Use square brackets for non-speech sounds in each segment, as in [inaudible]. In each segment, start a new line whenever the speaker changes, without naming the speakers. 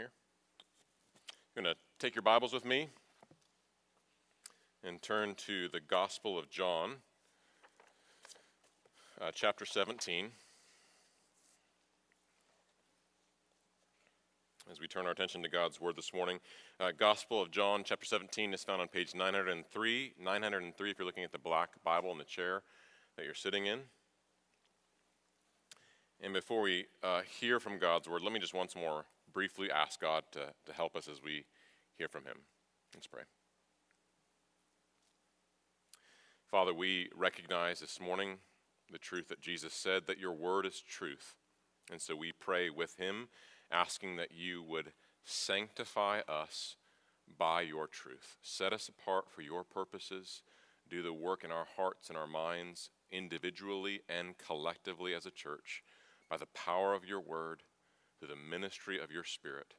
here. You're going to take your Bibles with me and turn to the Gospel of John, uh, chapter 17. As we turn our attention to God's Word this morning, uh, Gospel of John, chapter 17, is found on page 903. 903, if you're looking at the black Bible in the chair that you're sitting in. And before we uh, hear from God's Word, let me just once more briefly ask God to, to help us as we hear from Him. Let's pray. Father, we recognize this morning the truth that Jesus said that your word is truth. And so we pray with him, asking that you would sanctify us by your truth. Set us apart for your purposes. Do the work in our hearts and our minds, individually and collectively as a church, by the power of your word, through the ministry of your spirit,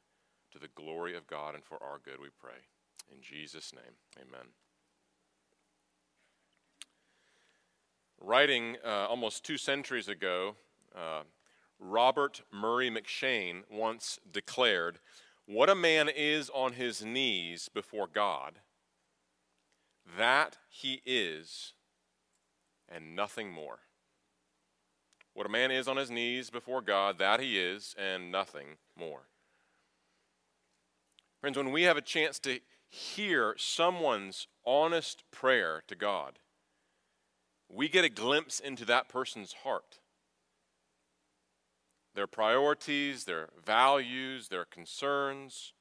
to the glory of God and for our good, we pray. In Jesus' name, amen. Writing uh, almost two centuries ago, uh, Robert Murray M'Cheyne once declared, What a man is on his knees before God, that he is, and nothing more. What a man is on his knees before God, that he is, and nothing more. Friends, when we have a chance to hear someone's honest prayer to God, we get a glimpse into that person's heart. Their priorities, their values, their concerns.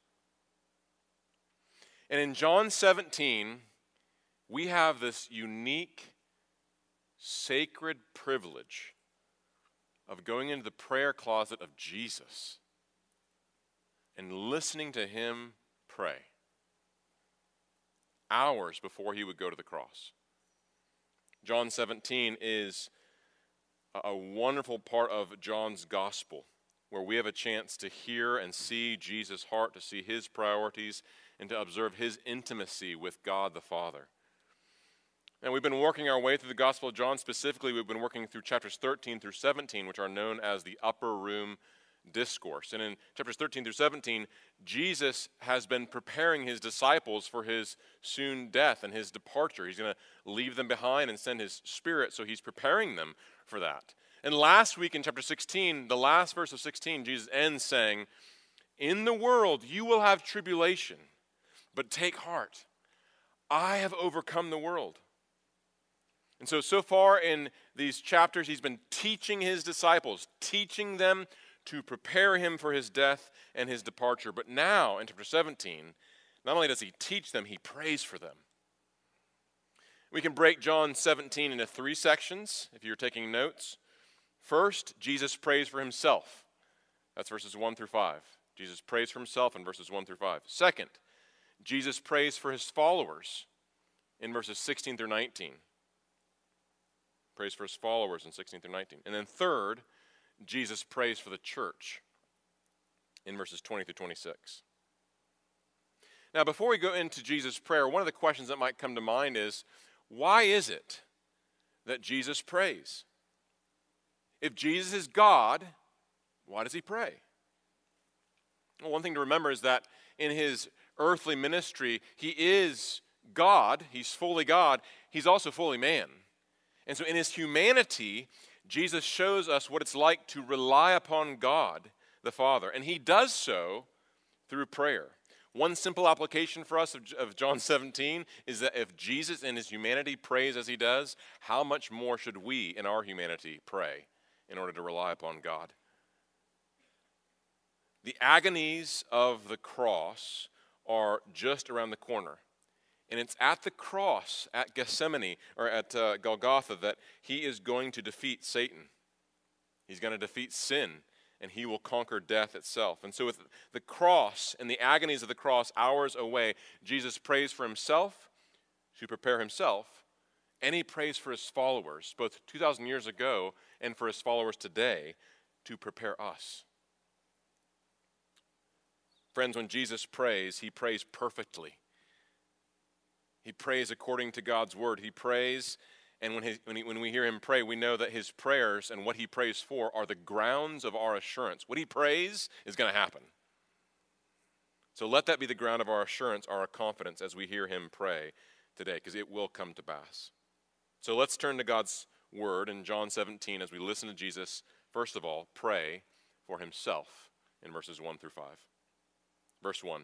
And in John 17, we have this unique, sacred privilege of going into the prayer closet of Jesus and listening to him pray hours before he would go to the cross. John 17 is a wonderful part of John's gospel where we have a chance to hear and see Jesus' heart, to see his priorities, and to observe his intimacy with God the Father. And we've been working our way through the Gospel of John. Specifically, we've been working through chapters 13 through 17, which are known as the upper room discourse. And in chapters 13 through 17, Jesus has been preparing his disciples for his soon death and his departure. He's going to leave them behind and send his spirit, so he's preparing them for that. And last week in chapter 16, the last verse of 16, Jesus ends saying, In the world you will have tribulation, but take heart. I have overcome the world. And so, so far in these chapters, he's been teaching his disciples, teaching them to prepare him for his death and his departure. But now, in chapter 17, not only does he teach them, he prays for them. We can break John 17 into three sections if you're taking notes. First, Jesus prays for himself. That's verses 1 through 5. Jesus prays for himself in verses 1 through 5. Second, Jesus prays for his followers in verses 16 through 19. Prays for his followers in 16 through 19. And then third, Jesus prays for the church in verses 20 through 26. Now, before we go into Jesus' prayer, one of the questions that might come to mind is why is it that Jesus prays? If Jesus is God, why does he pray? Well, one thing to remember is that in his earthly ministry, he is God, he's fully God, he's also fully man. And so in his humanity, Jesus shows us what it's like to rely upon God the Father, and he does so through prayer. One simple application for us of, of, John [laughs] 17 is that if Jesus in his humanity prays as he does, how much more should we in our humanity pray in order to rely upon God? The agonies of the cross are just around the corner. And it's at the cross, at Gethsemane, or at uh, Golgotha, that he is going to defeat Satan. He's going to defeat sin, and he will conquer death itself. And so, with the cross and the agonies of the cross hours away, Jesus prays for himself to prepare himself, and he prays for his followers, both 2,000 years ago and for his followers today, to prepare us. Friends, when Jesus prays, he prays perfectly. He prays according to God's word. He prays, and when, he, when, he, when we hear him pray, we know that his prayers and what he prays for are the grounds of our assurance. What he prays is going to happen. So let that be the ground of our assurance, our confidence as we hear him pray today, because it will come to pass. So let's turn to God's word in John 17 as we listen to Jesus, first of all, pray for himself in verses 1 through 5. Verse 1.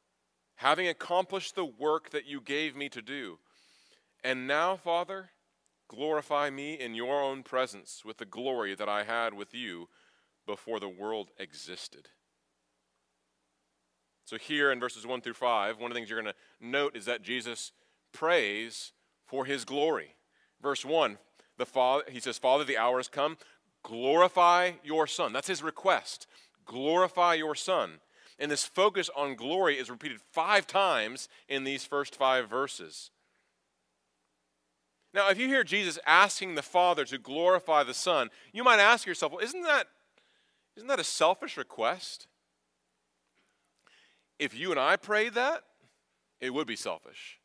having accomplished the work that you gave me to do. And now, Father, glorify me in your own presence with the glory that I had with you before the world existed. So, here in verses 1 through 5, one of the things you're going to note is that Jesus prays for his glory. Verse 1, the father, he says, Father, the hour has come. Glorify your Son. That's his request. Glorify your Son. And this focus on glory is repeated five times in these first five verses. Now, if you hear Jesus asking the Father to glorify the Son, you might ask yourself, well, isn't that, isn't that a selfish request? If you and I prayed that, it would be selfish.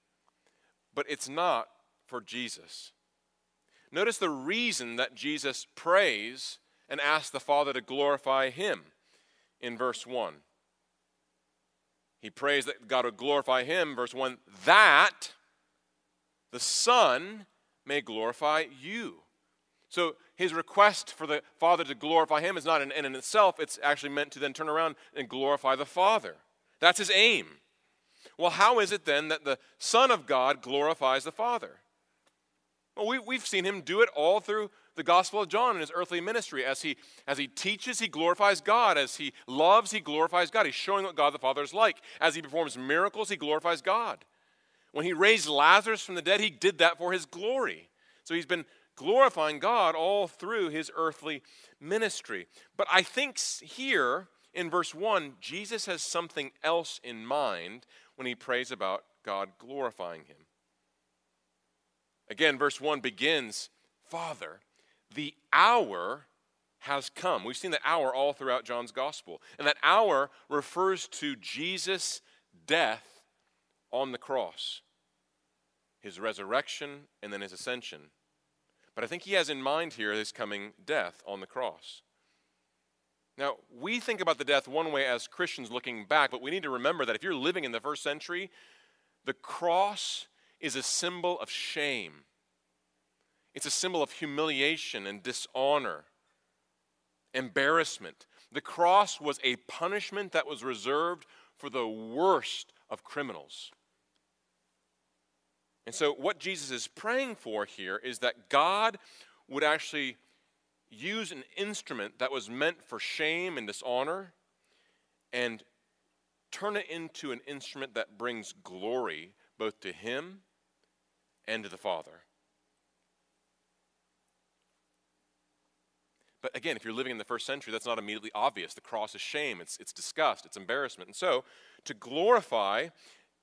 But it's not for Jesus. Notice the reason that Jesus prays and asks the Father to glorify him in verse 1. He prays that God would glorify him, verse 1, that the Son may glorify you. So his request for the Father to glorify him is not an end in itself, it's actually meant to then turn around and glorify the Father. That's his aim. Well, how is it then that the Son of God glorifies the Father? Well, we, we've seen him do it all through the Gospel of John in his earthly ministry. As he, as he teaches, he glorifies God. As he loves, he glorifies God. He's showing what God the Father is like. As he performs miracles, he glorifies God. When he raised Lazarus from the dead, he did that for his glory. So he's been glorifying God all through his earthly ministry. But I think here in verse 1, Jesus has something else in mind when he prays about God glorifying him. Again, verse 1 begins Father, the hour has come. We've seen the hour all throughout John's gospel. And that hour refers to Jesus' death on the cross, his resurrection, and then his ascension. But I think he has in mind here his coming death on the cross. Now, we think about the death one way as Christians looking back, but we need to remember that if you're living in the first century, the cross is a symbol of shame. It's a symbol of humiliation and dishonor, embarrassment. The cross was a punishment that was reserved for the worst of criminals. And so, what Jesus is praying for here is that God would actually use an instrument that was meant for shame and dishonor and turn it into an instrument that brings glory both to Him and to the Father. But again, if you're living in the first century, that's not immediately obvious. The cross is shame, it's, it's disgust, it's embarrassment. And so, to glorify,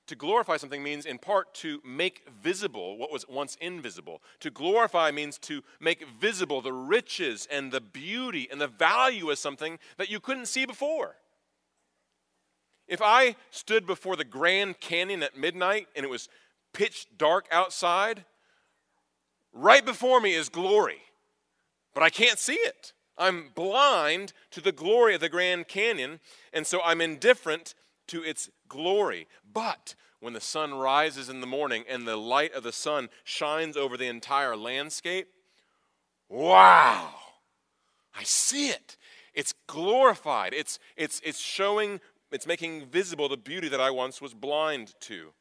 to glorify something means in part to make visible what was once invisible. To glorify means to make visible the riches and the beauty and the value of something that you couldn't see before. If I stood before the Grand Canyon at midnight and it was pitch dark outside, right before me is glory but I can't see it. I'm blind to the glory of the Grand Canyon, and so I'm indifferent to its glory. But when the sun rises in the morning and the light of the sun shines over the entire landscape, wow, I see it. It's glorified. It's, it's, it's showing, it's making visible the beauty that I once was blind to.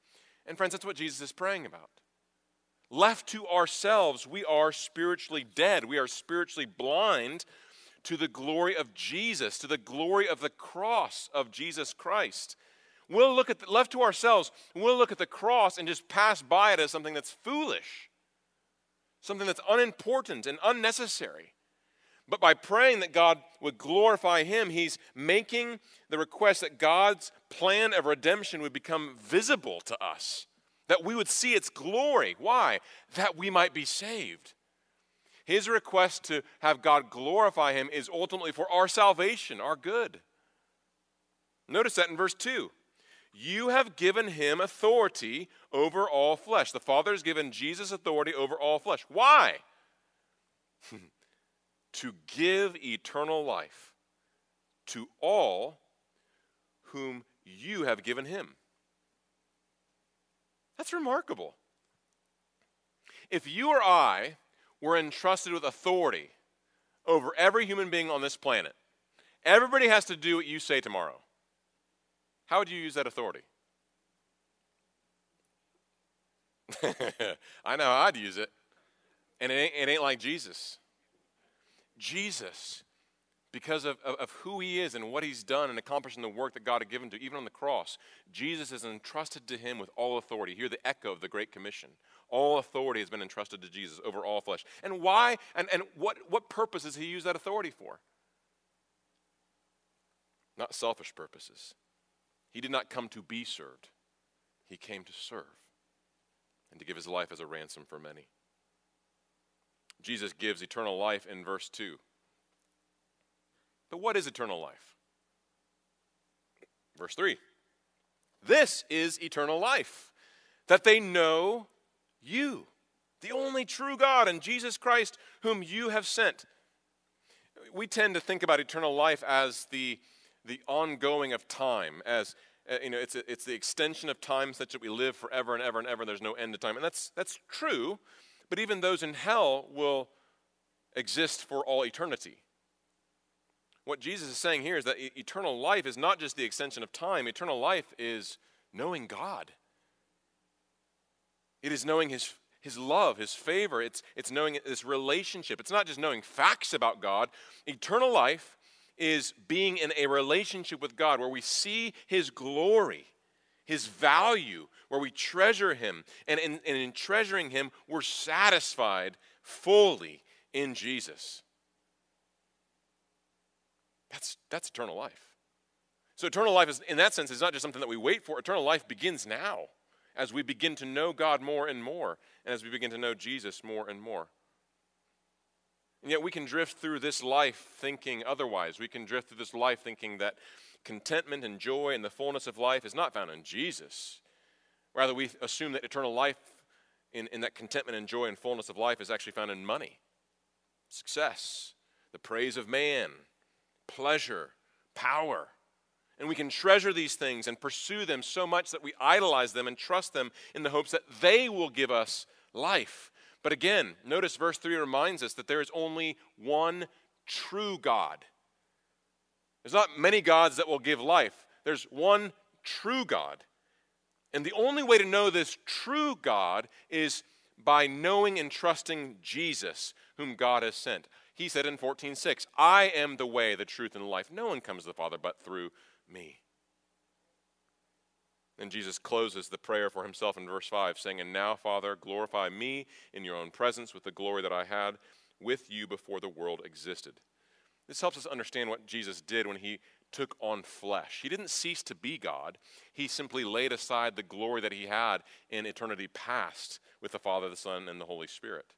And friends, that's what Jesus is praying about. Left to ourselves, we are spiritually dead. We are spiritually blind to the glory of Jesus, to the glory of the cross of Jesus Christ. We'll look at the, left to ourselves, we'll look at the cross and just pass by it as something that's foolish, something that's unimportant and unnecessary. But by praying that God would glorify him, he's making the request that God's plan of redemption would become visible to us, that we would see its glory. Why? That we might be saved. His request to have God glorify him is ultimately for our salvation, our good. Notice that in verse 2. You have given him authority over all flesh. The Father has given Jesus authority over all flesh. Why? [laughs] to give eternal life to all whom you have given him. That's remarkable. If you or I were entrusted with authority over every human being on this planet, everybody has to do what you say tomorrow. How would you use that authority? [laughs] I know how I'd use it. And it ain't, it ain't like Jesus. Jesus, because of, of, who he is and what he's done and accomplishing the work that God had given to, even on the cross, Jesus is entrusted to him with all authority. Hear the echo of the Great Commission. All authority has been entrusted to Jesus over all flesh. And why and, and what, what purpose does he use that authority for? Not selfish purposes. He did not come to be served, he came to serve and to give his life as a ransom for many. Jesus gives eternal life in verse 2. But what is eternal life? Verse 3 This is eternal life, that they know you, the only true God, and Jesus Christ, whom you have sent. We tend to think about eternal life as the, the ongoing of time, as uh, you know, it's, a, it's the extension of time such that we live forever and ever and ever, and there's no end to time. And that's, that's true, but even those in hell will exist for all eternity. What Jesus is saying here is that eternal life is not just the extension of time, eternal life is knowing God. It is knowing His, his love, His favor, it's, it's knowing this relationship. It's not just knowing facts about God. Eternal life is being in a relationship with God where we see His glory, His value, where we treasure Him. And in, and in treasuring Him, we're satisfied fully in Jesus. That's, that's eternal life. So, eternal life, is, in that sense, is not just something that we wait for. Eternal life begins now as we begin to know God more and more, and as we begin to know Jesus more and more. And yet, we can drift through this life thinking otherwise. We can drift through this life thinking that contentment and joy and the fullness of life is not found in Jesus. Rather, we assume that eternal life, in, in that contentment and joy and fullness of life, is actually found in money success, the praise of man, pleasure, power. And we can treasure these things and pursue them so much that we idolize them and trust them in the hopes that they will give us life. But again, notice verse 3 reminds us that there is only one true God. There's not many gods that will give life, there's one true God. And the only way to know this true God is by knowing and trusting Jesus, whom God has sent. He said in 14:6, "I am the way, the truth, and the life. No one comes to the Father but through me." And Jesus closes the prayer for himself in verse 5, saying, And now, Father, glorify me in your own presence with the glory that I had with you before the world existed. This helps us understand what Jesus did when he took on flesh. He didn't cease to be God, he simply laid aside the glory that he had in eternity past with the Father, the Son, and the Holy Spirit.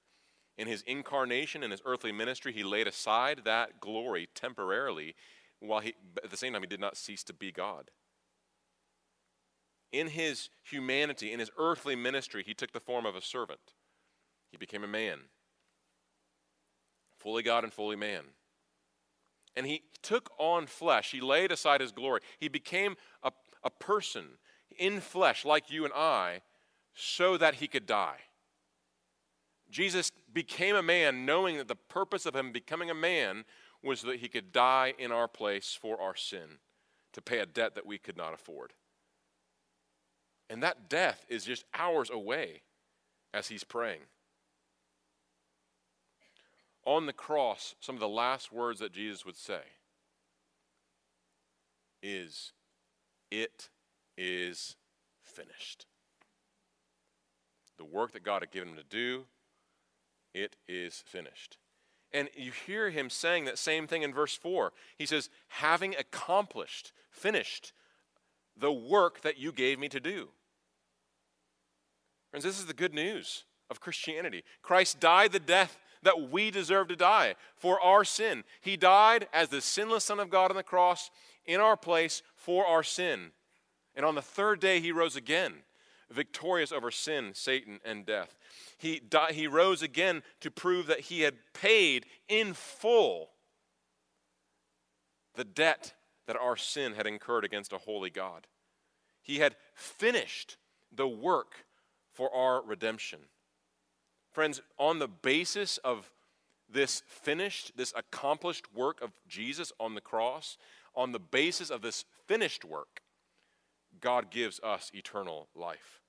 In his incarnation and his earthly ministry, he laid aside that glory temporarily, while he, at the same time, he did not cease to be God. In his humanity, in his earthly ministry, he took the form of a servant. He became a man, fully God and fully man. And he took on flesh. He laid aside his glory. He became a, a person in flesh, like you and I, so that he could die. Jesus became a man knowing that the purpose of him becoming a man was that he could die in our place for our sin, to pay a debt that we could not afford. And that death is just hours away as he's praying. On the cross, some of the last words that Jesus would say is, It is finished. The work that God had given him to do, it is finished. And you hear him saying that same thing in verse 4. He says, having accomplished, finished the work that you gave me to do. Friends, this is the good news of Christianity. Christ died the death that we deserve to die for our sin. He died as the sinless Son of God on the cross in our place for our sin. And on the third day, he rose again, victorious over sin, Satan, and death. He, died, he rose again to prove that he had paid in full the debt that our sin had incurred against a holy God. He had finished the work for our redemption. Friends, on the basis of this finished, this accomplished work of Jesus on the cross, on the basis of this finished work, God gives us eternal life.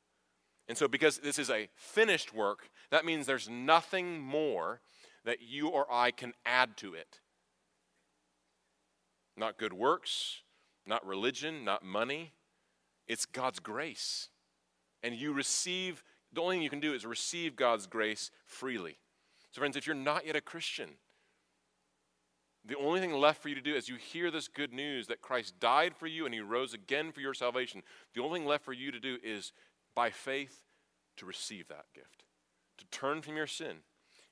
And so, because this is a finished work, that means there's nothing more that you or I can add to it. Not good works, not religion, not money. It's God's grace. And you receive, the only thing you can do is receive God's grace freely. So, friends, if you're not yet a Christian, the only thing left for you to do as you hear this good news that Christ died for you and he rose again for your salvation, the only thing left for you to do is by faith to receive that gift, to turn from your sin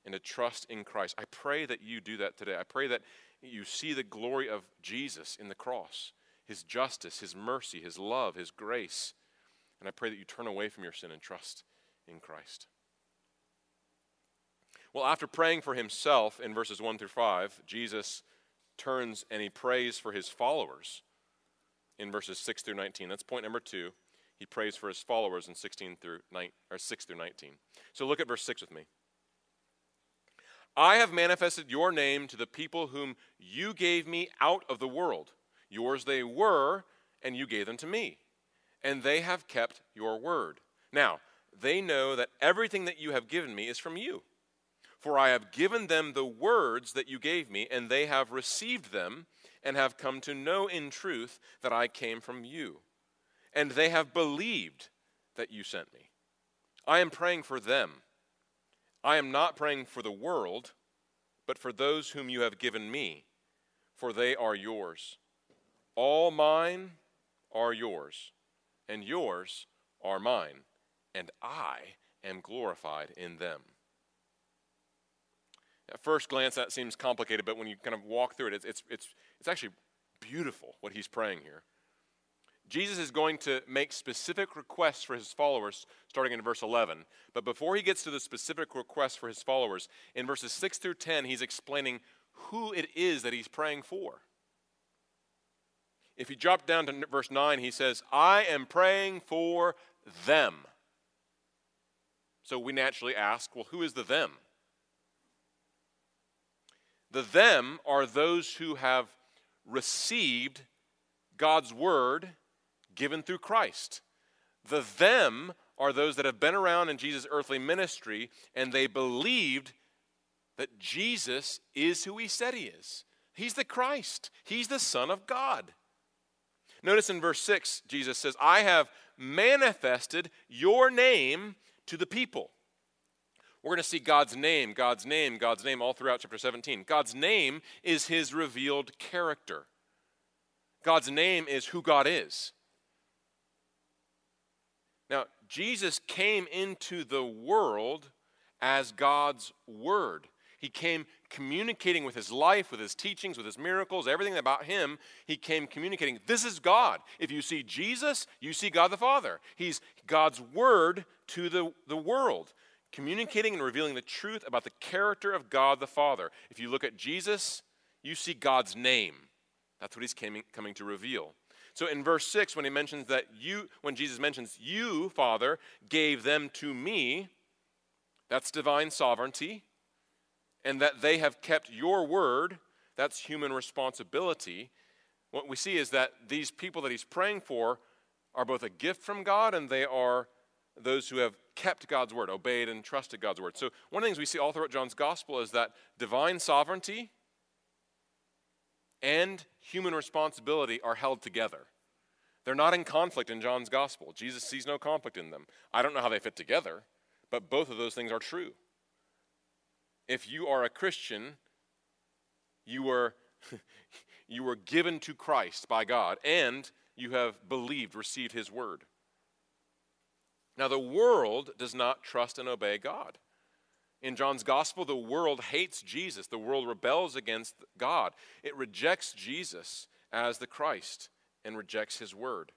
and to trust in Christ. I pray that you do that today. I pray that you see the glory of Jesus in the cross, his justice, his mercy, his love, his grace. And I pray that you turn away from your sin and trust in Christ. Well, after praying for himself in verses 1 through 5, Jesus turns and he prays for his followers in verses 6 through 19. That's point number 2. He prays for his followers in 16 through 9 or 6 through 19. So look at verse 6 with me. I have manifested your name to the people whom you gave me out of the world. Yours they were, and you gave them to me. And they have kept your word. Now, they know that everything that you have given me is from you. For I have given them the words that you gave me, and they have received them, and have come to know in truth that I came from you. And they have believed that you sent me. I am praying for them. I am not praying for the world, but for those whom you have given me, for they are yours. All mine are yours, and yours are mine, and I am glorified in them. At first glance, that seems complicated, but when you kind of walk through it, it's, it's, it's, it's actually beautiful what he's praying here. Jesus is going to make specific requests for his followers starting in verse 11. But before he gets to the specific requests for his followers, in verses 6 through 10, he's explaining who it is that he's praying for. If you drop down to verse 9, he says, I am praying for them. So we naturally ask, well, who is the them? The them are those who have received God's word given through Christ. The them are those that have been around in Jesus' earthly ministry and they believed that Jesus is who he said he is. He's the Christ, he's the Son of God. Notice in verse 6, Jesus says, I have manifested your name to the people. We're going to see God's name, God's name, God's name all throughout chapter 17. God's name is his revealed character. God's name is who God is. Now, Jesus came into the world as God's Word. He came communicating with his life, with his teachings, with his miracles, everything about him. He came communicating, This is God. If you see Jesus, you see God the Father. He's God's Word to the, the world communicating and revealing the truth about the character of God the Father. If you look at Jesus, you see God's name. That's what he's coming, coming to reveal. So in verse 6, when he mentions that you, when Jesus mentions, you, Father, gave them to me, that's divine sovereignty. And that they have kept your word, that's human responsibility. What we see is that these people that he's praying for are both a gift from God and they are those who have kept God's word, obeyed and trusted God's word. So, one of the things we see all throughout John's gospel is that divine sovereignty and human responsibility are held together. They're not in conflict in John's gospel. Jesus sees no conflict in them. I don't know how they fit together, but both of those things are true. If you are a Christian, You were, [laughs] you were given to Christ by God, and you have believed, received his word. Now, the world does not trust and obey God. In John's gospel, the world hates Jesus. The world rebels against God. It rejects Jesus as the Christ and rejects his word.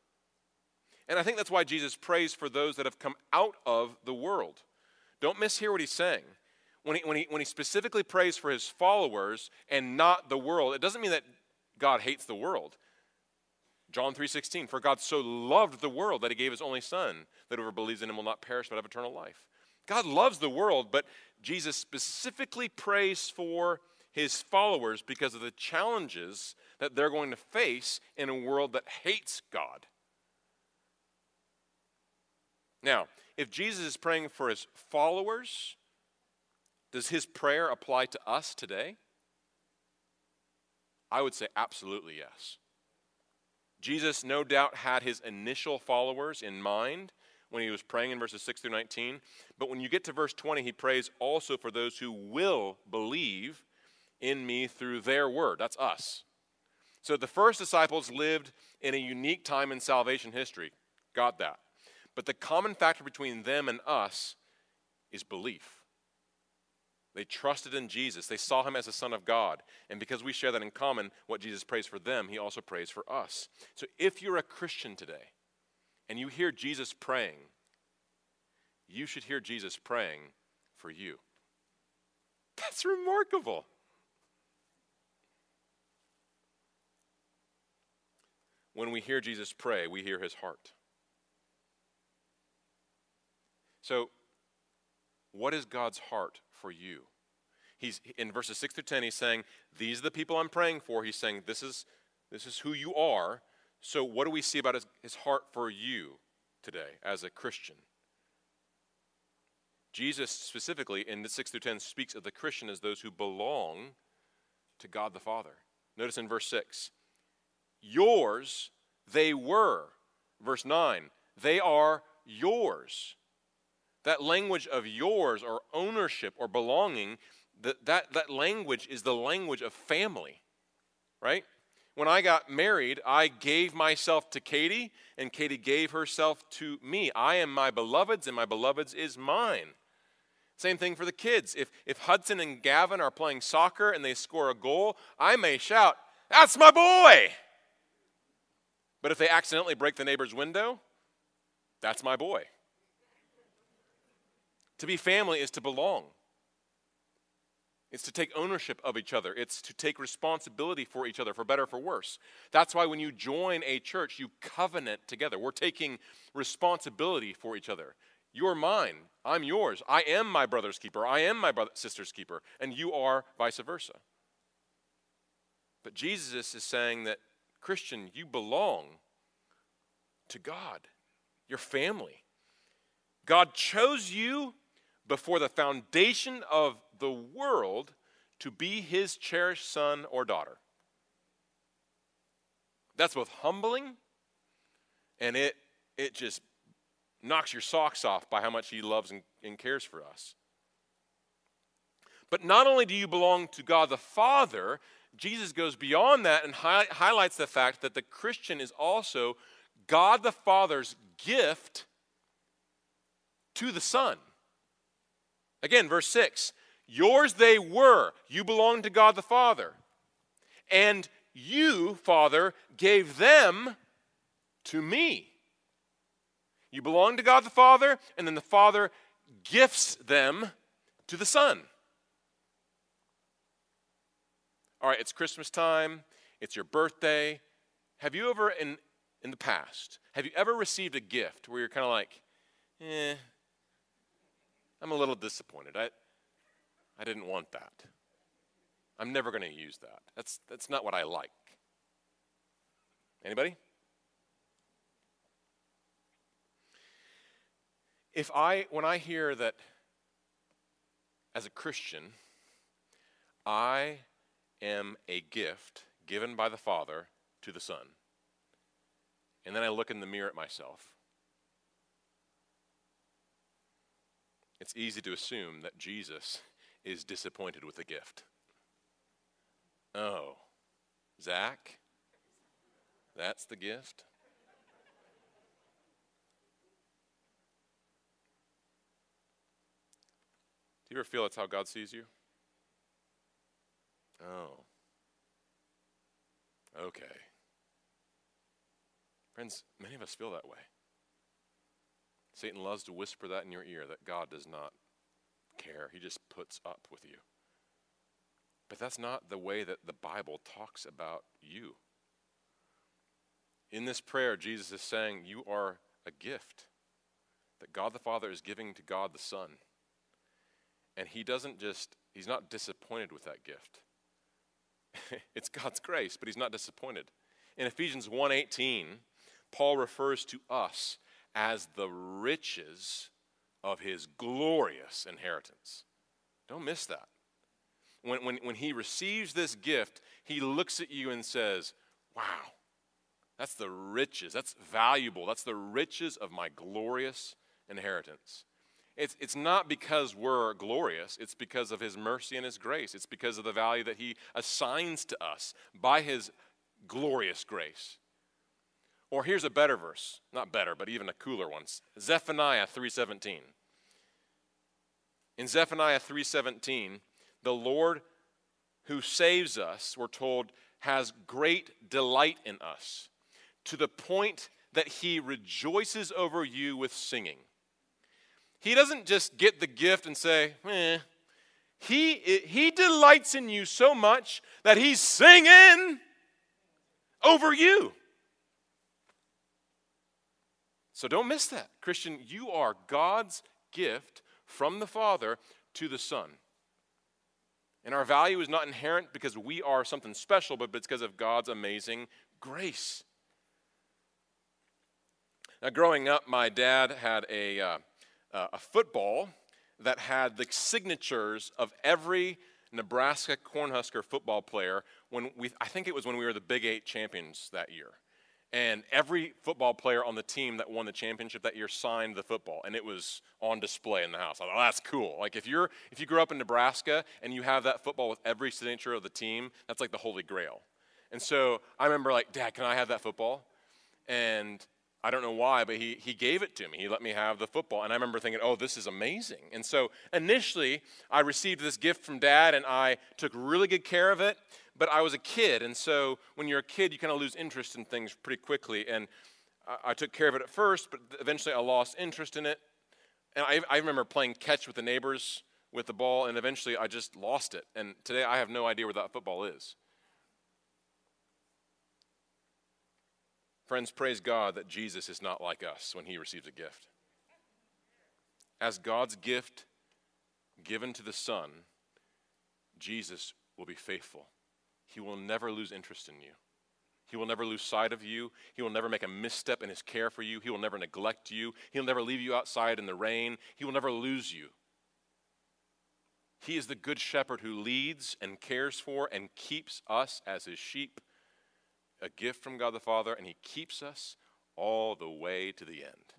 And I think that's why Jesus prays for those that have come out of the world. Don't mishear what he's saying. When he, when, he, when he specifically prays for his followers and not the world, it doesn't mean that God hates the world. John 3:16 For God so loved the world that he gave his only son that whoever believes in him will not perish but have eternal life. God loves the world, but Jesus specifically prays for his followers because of the challenges that they're going to face in a world that hates God. Now, if Jesus is praying for his followers, does his prayer apply to us today? I would say absolutely yes. Jesus, no doubt, had his initial followers in mind when he was praying in verses 6 through 19. But when you get to verse 20, he prays also for those who will believe in me through their word. That's us. So the first disciples lived in a unique time in salvation history. Got that. But the common factor between them and us is belief. They trusted in Jesus. They saw him as the Son of God. And because we share that in common, what Jesus prays for them, he also prays for us. So if you're a Christian today, and you hear Jesus praying, you should hear Jesus praying for you. That's remarkable. When we hear Jesus pray, we hear his heart. So, what is God's heart for you? He's in verses 6 through 10, he's saying, These are the people I'm praying for. He's saying, This is, this is who you are. So, what do we see about his, his heart for you today as a Christian? Jesus, specifically in the 6 through 10, speaks of the Christian as those who belong to God the Father. Notice in verse 6 Yours they were. Verse 9 They are yours. That language of yours or ownership or belonging, that, that, that language is the language of family, right? When I got married, I gave myself to Katie, and Katie gave herself to me. I am my beloved's, and my beloved's is mine. Same thing for the kids. If, if Hudson and Gavin are playing soccer and they score a goal, I may shout, That's my boy! But if they accidentally break the neighbor's window, that's my boy. To be family is to belong. It's to take ownership of each other. It's to take responsibility for each other, for better for worse. That's why when you join a church, you covenant together. We're taking responsibility for each other. You're mine. I'm yours. I am my brother's keeper. I am my brother, sister's keeper. And you are vice versa. But Jesus is saying that, Christian, you belong to God, your family. God chose you before the foundation of the world to be his cherished son or daughter. That's both humbling and it, it just knocks your socks off by how much he loves and, and cares for us. But not only do you belong to God the Father, Jesus goes beyond that and hi- highlights the fact that the Christian is also God the Father's gift to the Son. Again, verse 6 Yours they were. You belong to God the Father. And you, Father, gave them to me. You belong to God the Father, and then the Father gifts them to the Son. All right, it's Christmas time, it's your birthday. Have you ever, in, in the past, have you ever received a gift where you're kind of like, eh, I'm a little disappointed. I, I didn't want that. I'm never going to use that. That's, that's not what I like. Anybody? If I, when I hear that as a Christian, I am a gift given by the Father to the Son, and then I look in the mirror at myself, it's easy to assume that Jesus is disappointed with the gift. Oh, Zach? That's the gift? Do you ever feel that's how God sees you? Oh. Okay. Friends, many of us feel that way. Satan loves to whisper that in your ear that God does not care, he just puts up with you. But that's not the way that the Bible talks about you. In this prayer, Jesus is saying, You are a gift that God the Father is giving to God the Son. And he doesn't just, he's not disappointed with that gift. [laughs] it's God's grace, but he's not disappointed. In Ephesians 1:18, Paul refers to us as the riches of his glorious inheritance. Don't miss that. When, when, when he receives this gift, he looks at you and says, Wow, that's the riches. That's valuable. That's the riches of my glorious inheritance. It's, it's not because we're glorious, it's because of his mercy and his grace. It's because of the value that he assigns to us by his glorious grace. Or here's a better verse, not better, but even a cooler one. Zephaniah 3:17. In Zephaniah 3:17, the Lord who saves us, we're told, has great delight in us, to the point that he rejoices over you with singing. He doesn't just get the gift and say, eh. He, he delights in you so much that he's singing over you. So don't miss that. Christian, you are God's gift from the Father to the Son. And our value is not inherent because we are something special, but it's because of God's amazing grace. Now, growing up, my dad had a, uh, a football that had the signatures of every Nebraska Cornhusker football player when we, I think it was when we were the Big Eight champions that year. And every football player on the team that won the championship that year signed the football, and it was on display in the house. I thought, oh, that's cool. Like if you're if you grew up in Nebraska and you have that football with every signature of the team, that's like the holy grail. And so I remember like, Dad, can I have that football? And I don't know why, but he, he gave it to me. He let me have the football. And I remember thinking, oh, this is amazing. And so initially, I received this gift from dad, and I took really good care of it but I was a kid, and so when you're a kid, you kind of lose interest in things pretty quickly. And I, I, took care of it at first, but eventually I lost interest in it. And I, I remember playing catch with the neighbors with the ball, and eventually I just lost it. And today I have no idea where that football is. Friends, praise God that Jesus is not like us when he receives a gift. As God's gift given to the Son, Jesus will be faithful. He will never lose interest in you. He will never lose sight of you. He will never make a misstep in his care for you. He will never neglect you. He'll never leave you outside in the rain. He will never lose you. He is the good shepherd who leads and cares for and keeps us as his sheep, a gift from God the Father, and he keeps us all the way to the end.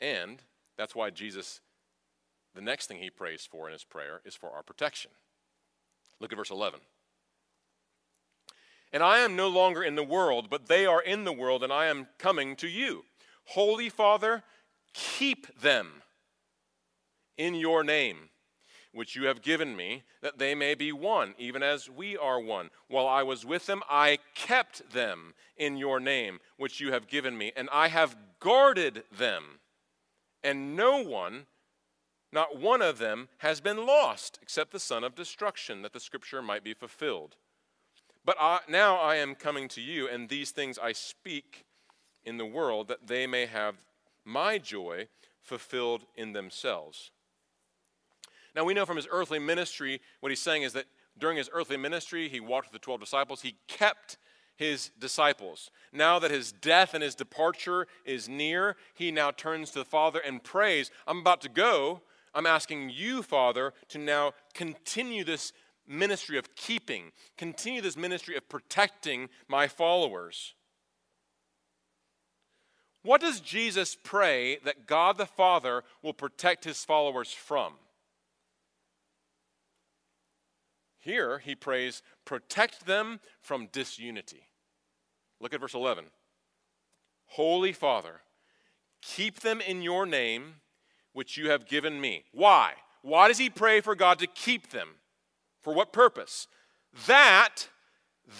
And that's why Jesus, the next thing he prays for in his prayer is for our protection. Look at verse 11. And I am no longer in the world, but they are in the world, and I am coming to you. Holy Father, keep them in your name, which you have given me, that they may be one, even as we are one. While I was with them, I kept them in your name, which you have given me, and I have guarded them. And no one, not one of them, has been lost, except the son of destruction, that the scripture might be fulfilled. But I, now I am coming to you, and these things I speak in the world, that they may have my joy fulfilled in themselves. Now we know from his earthly ministry, what he's saying is that during his earthly ministry, he walked with the 12 disciples, he kept his disciples. Now that his death and his departure is near, he now turns to the Father and prays, I'm about to go. I'm asking you, Father, to now continue this ministry of keeping, continue this ministry of protecting my followers. What does Jesus pray that God the Father will protect his followers from? Here, he prays, protect them from disunity. Look at verse 11. Holy Father, keep them in your name, which you have given me. Why? Why does he pray for God to keep them? For what purpose? That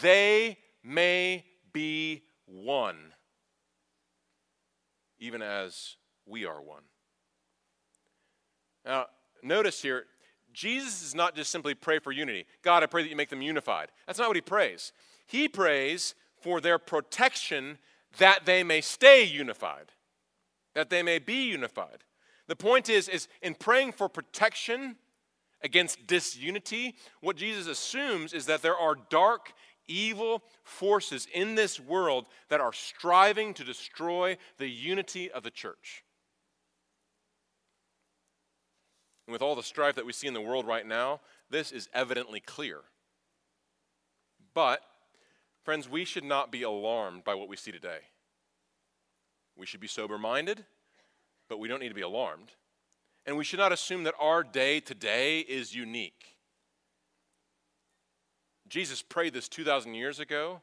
they may be one, even as we are one. Now, notice here, Jesus does not just simply pray for unity. God, I pray that you make them unified. That's not what he prays. He prays for their protection that they may stay unified, that they may be unified. The point is, is in praying for protection against disunity, what Jesus assumes is that there are dark, evil forces in this world that are striving to destroy the unity of the church. And with all the strife that we see in the world right now, this is evidently clear. But, friends, we should not be alarmed by what we see today. We should be sober minded, but we don't need to be alarmed. And we should not assume that our day today is unique. Jesus prayed this 2,000 years ago,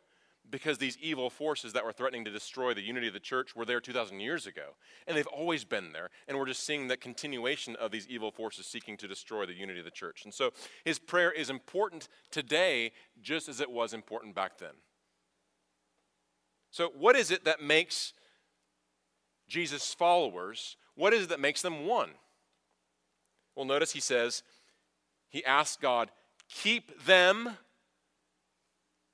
because these evil forces that were threatening to destroy the unity of the church were there 2,000 years ago. And they've always been there. And we're just seeing the continuation of these evil forces seeking to destroy the unity of the church. And so his prayer is important today just as it was important back then. So, what is it that makes Jesus' followers, what is it that makes them one? Well, notice he says, he asks God, keep them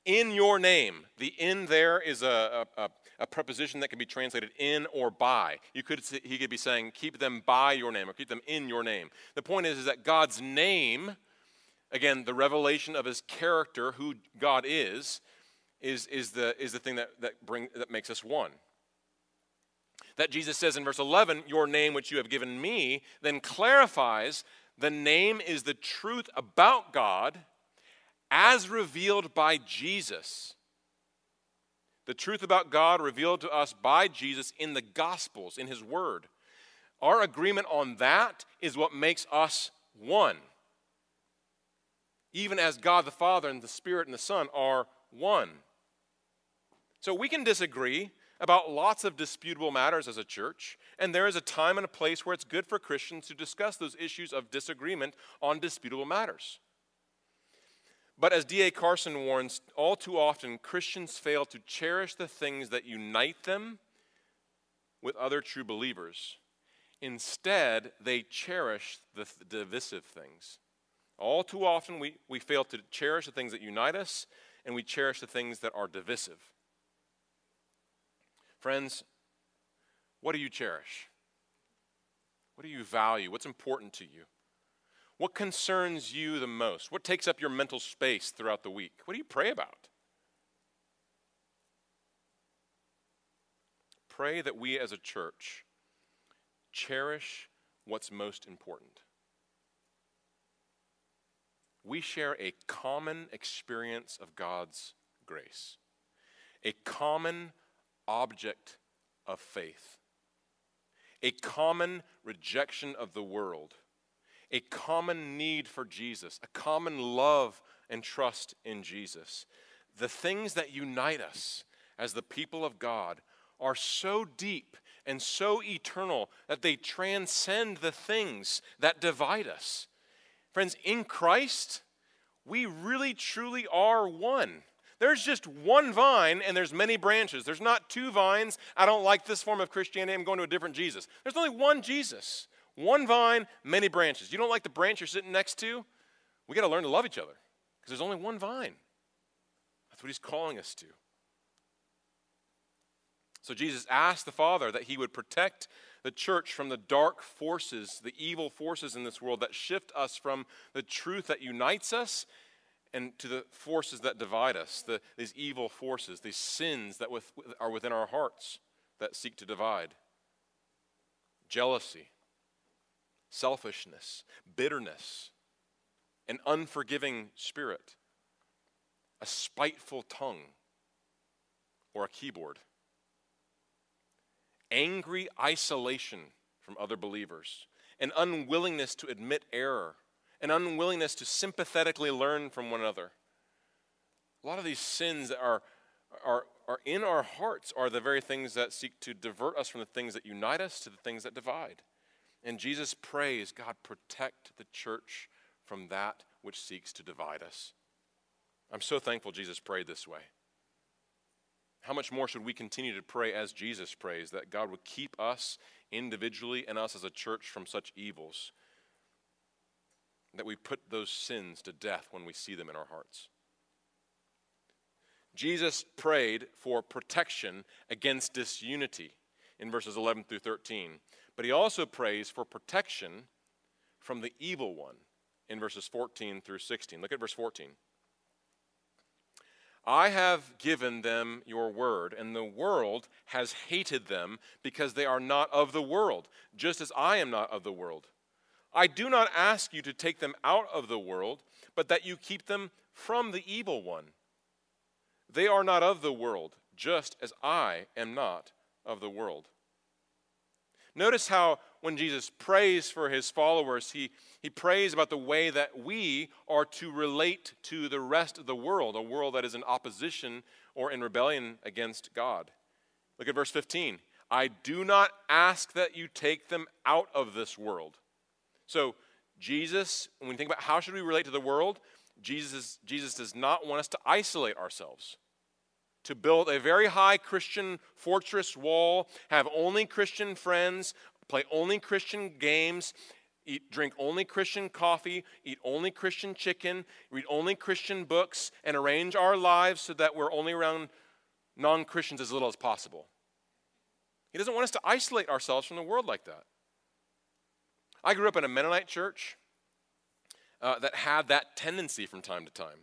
in your name. The in there is a, a, a, preposition that can be translated in or by. You could he could be saying, keep them by your name or keep them in your name. The point is, is that God's name, again, the revelation of his character, who God is, is, is, the, is the thing that, that, bring, that makes us one. That Jesus says in verse 11, Your name which you have given me, then clarifies the name is the truth about God as revealed by Jesus. The truth about God revealed to us by Jesus in the Gospels, in His Word. Our agreement on that is what makes us one. Even as God the Father and the Spirit and the Son are one. So we can disagree about lots of disputable matters as a church, and there is a time and a place where it's good for Christians to discuss those issues of disagreement on disputable matters. But as D.A. Carson warns, all too often Christians fail to cherish the things that unite them with other true believers. Instead, they cherish the th- divisive things. All too often, we, we fail to cherish the things that unite us, and we cherish the things that are divisive. Friends, what do you cherish? What do you value? What's important to you? What concerns you the most? What takes up your mental space throughout the week? What do you pray about? Pray that we as a church cherish what's most important. We share a common experience of God's grace, a common object of faith, a common rejection of the world a common need for Jesus, a common love and trust in Jesus. The things that unite us as the people of God are so deep and so eternal that they transcend the things that divide us. Friends, in Christ, we really truly are one. There's just one vine and there's many branches. There's not two vines. I don't like this form of Christianity. I'm going to a different Jesus. There's only one Jesus. One vine, many branches. You don't like the branch you're sitting next to? We got to learn to love each other because there's only one vine. That's what he's calling us to. So Jesus asked the Father that he would protect the church from the dark forces, the evil forces in this world that shift us from the truth that unites us and to the forces that divide us, the, these evil forces, these sins that with, are within our hearts that seek to divide. Jealousy, selfishness, bitterness, an unforgiving spirit, a spiteful tongue, or a keyboard, angry isolation from other believers, an unwillingness to admit error, an unwillingness to sympathetically learn from one another. A lot of these sins that are, are, are in our hearts are the very things that seek to divert us from the things that unite us to the things that divide. And Jesus prays, God, protect the church from that which seeks to divide us. I'm so thankful Jesus prayed this way. How much more should we continue to pray as Jesus prays that God would keep us individually and us as a church from such evils? That we put those sins to death when we see them in our hearts. Jesus prayed for protection against disunity in verses 11 through 13, but he also prays for protection from the evil one in verses 14 through 16. Look at verse 14. I have given them your word, and the world has hated them because they are not of the world, just as I am not of the world. I do not ask you to take them out of the world, but that you keep them from the evil one. They are not of the world, just as I am not of the world. Notice how when Jesus prays for his followers, he, he prays about the way that we are to relate to the rest of the world, a world that is in opposition or in rebellion against God. Look at verse 15. I do not ask that you take them out of this world. So, Jesus, when we think about how should we relate to the world, Jesus, Jesus does not want us to isolate ourselves to build a very high Christian fortress wall, have only Christian friends, play only Christian games, eat, drink only Christian coffee, eat only Christian chicken, read only Christian books, and arrange our lives so that we're only around non Christians as little as possible. He doesn't want us to isolate ourselves from the world like that. I grew up in a Mennonite church uh, that had that tendency from time to time.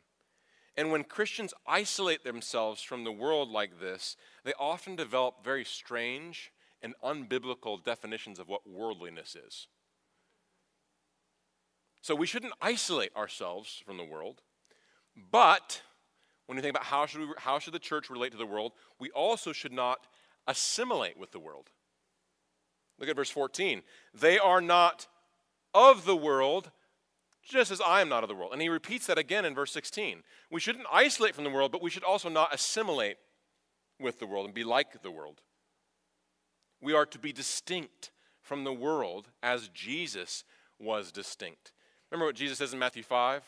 And when Christians isolate themselves from the world like this, they often develop very strange and unbiblical definitions of what worldliness is. So we shouldn't isolate ourselves from the world, but when you think about how should, we, how should the church relate to the world, we also should not assimilate with the world. Look at verse 14. They are not of the world, just as I am not of the world. And he repeats that again in verse 16. We shouldn't isolate from the world, but we should also not assimilate with the world and be like the world. We are to be distinct from the world as Jesus was distinct. Remember what Jesus says in Matthew 5?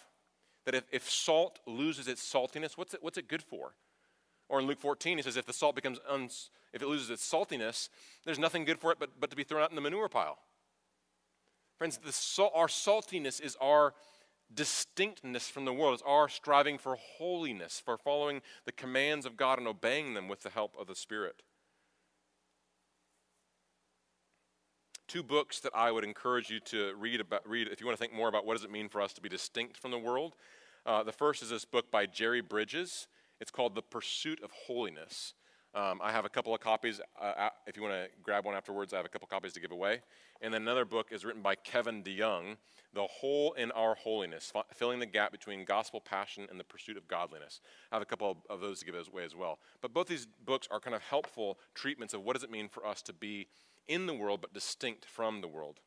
That if, if salt loses its saltiness, what's it, what's it good for? Or in Luke 14, he says, if the salt becomes, uns, if it loses its saltiness, there's nothing good for it but, but to be thrown out in the manure pile. Friends, the, our saltiness is our distinctness from the world. It's our striving for holiness, for following the commands of God and obeying them with the help of the Spirit. Two books that I would encourage you to read about. Read if you want to think more about what does it mean for us to be distinct from the world. Uh, the first is this book by Jerry Bridges. It's called The Pursuit of Holiness. Um, I have a couple of copies. Uh, if you want to grab one afterwards, I have a couple copies to give away. And then another book is written by Kevin DeYoung, The Hole in Our Holiness, filling the gap between gospel passion and the pursuit of godliness. I have a couple of those to give away as well. But both these books are kind of helpful treatments of what does it mean for us to be in the world but distinct from the world.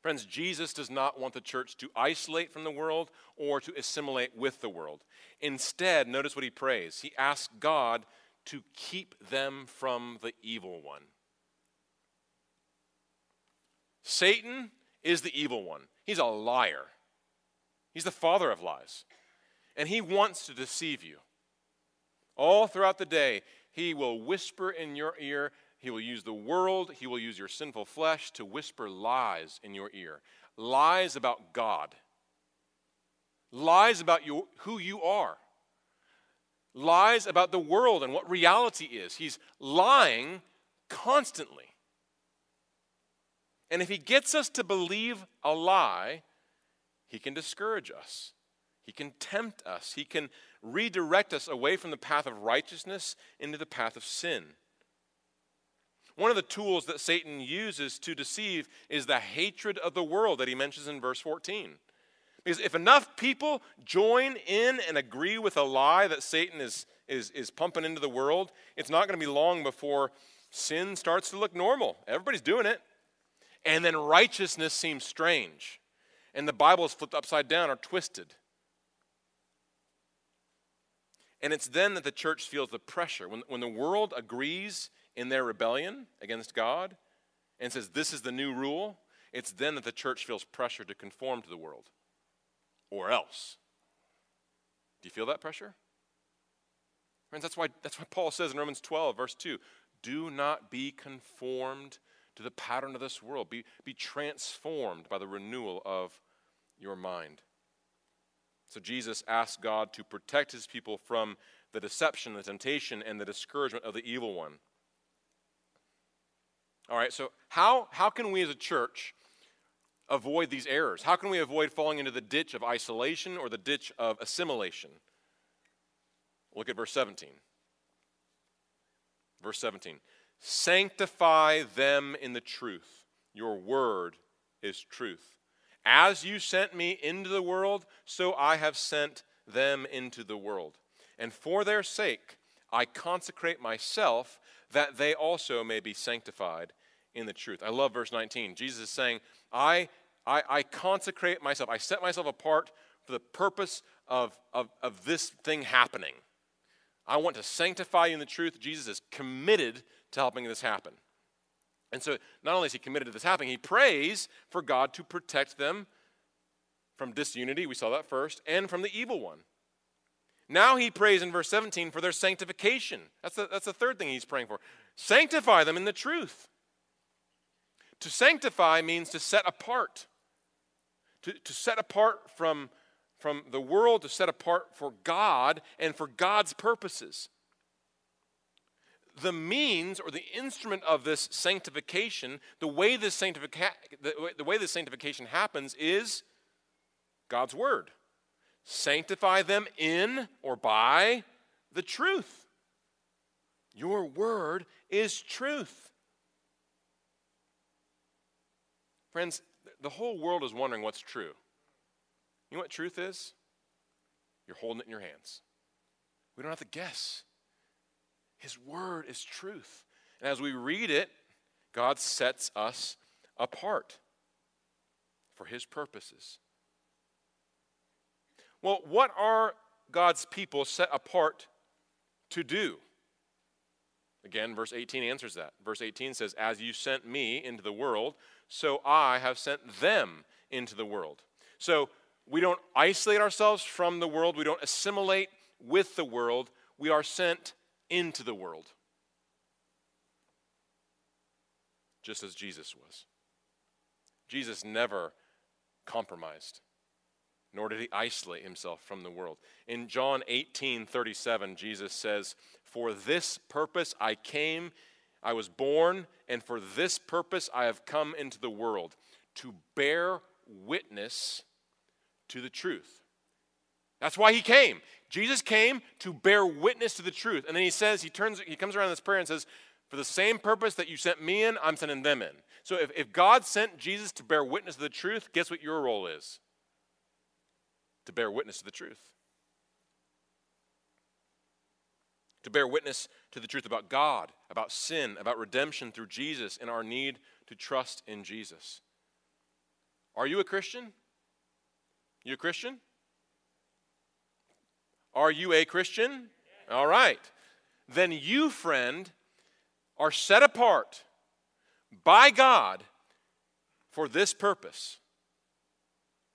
Friends, Jesus does not want the church to isolate from the world or to assimilate with the world. Instead, notice what he prays. He asks God to keep them from the evil one. Satan is the evil one. He's a liar. He's the father of lies. And he wants to deceive you. All throughout the day, he will whisper in your ear he will use the world, he will use your sinful flesh to whisper lies in your ear. Lies about God. Lies about you, who you are. Lies about the world and what reality is. He's lying constantly. And if he gets us to believe a lie, he can discourage us. He can tempt us. He can redirect us away from the path of righteousness into the path of sin. One of the tools that Satan uses to deceive is the hatred of the world that he mentions in verse 14. Because if enough people join in and agree with a lie that Satan is, is, is pumping into the world, it's not going to be long before sin starts to look normal. Everybody's doing it. And then righteousness seems strange. and the Bible is flipped upside down or twisted. And it's then that the church feels the pressure. When, when the world agrees in their rebellion against God and says, This is the new rule, it's then that the church feels pressure to conform to the world. Or else. Do you feel that pressure? Friends, that's why, that's why Paul says in Romans 12, verse 2 do not be conformed to the pattern of this world, be, be transformed by the renewal of your mind. So Jesus asked God to protect his people from the deception, the temptation, and the discouragement of the evil one. All right, so how, how can we as a church avoid these errors? How can we avoid falling into the ditch of isolation or the ditch of assimilation? Look at verse 17. Verse 17 Sanctify them in the truth. Your word is truth. As you sent me into the world, so I have sent them into the world. And for their sake, I consecrate myself that they also may be sanctified in the truth. I love verse 19. Jesus is saying, I, I, I consecrate myself, I set myself apart for the purpose of, of, of this thing happening. I want to sanctify you in the truth. Jesus is committed to helping this happen. And so, not only is he committed to this happening, he prays for God to protect them from disunity, we saw that first, and from the evil one. Now he prays in verse 17 for their sanctification. That's the, that's the third thing he's praying for. Sanctify them in the truth. To sanctify means to set apart, to, to set apart from from the world to set apart for God and for God's purposes. The means or the instrument of this sanctification, the way this, sanctifica- the, the way this sanctification happens is God's Word. Sanctify them in or by the truth. Your Word is truth. Friends, the whole world is wondering what's true. You know what truth is? You're holding it in your hands. We don't have to guess. His word is truth. And as we read it, God sets us apart for his purposes. Well, what are God's people set apart to do? Again, verse 18 answers that. Verse 18 says, As you sent me into the world, so I have sent them into the world. So we don't isolate ourselves from the world, we don't assimilate with the world, we are sent into the world. Just as Jesus was. Jesus never compromised, nor did he isolate himself from the world. In John 18 37, Jesus says, For this purpose I came, I was born, and for this purpose I have come into the world, to bear witness to the truth. That's why he came. Jesus came to bear witness to the truth. And then he says, he turns, he comes around in this prayer and says, For the same purpose that you sent me in, I'm sending them in. So if, if God sent Jesus to bear witness to the truth, guess what your role is? To bear witness to the truth. To bear witness to the truth about God, about sin, about redemption through Jesus, and our need to trust in Jesus. Are you a Christian? You a Christian? Are you a Christian? All right. Then you, friend, are set apart by God for this purpose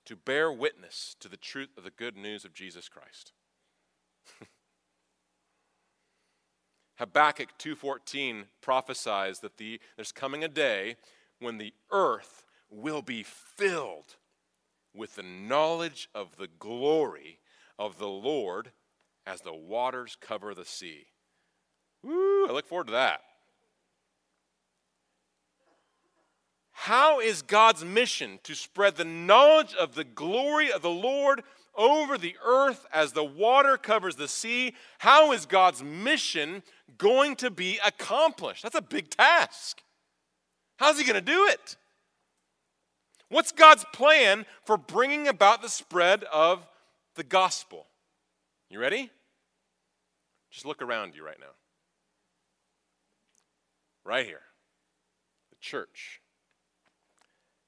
to bear witness to the truth of the good news of Jesus Christ. [laughs] Habakkuk 2:14 prophesies that the, there's coming a day when the earth will be filled with the knowledge of the glory of the Lord as the waters cover the sea. Woo, I look forward to that. How is God's mission to spread the knowledge of the glory of the Lord over the earth as the water covers the sea? How is God's mission going to be accomplished? That's a big task. How's he going to do it? What's God's plan for bringing about the spread of the gospel? You ready? Just look around you right now. Right here. The church.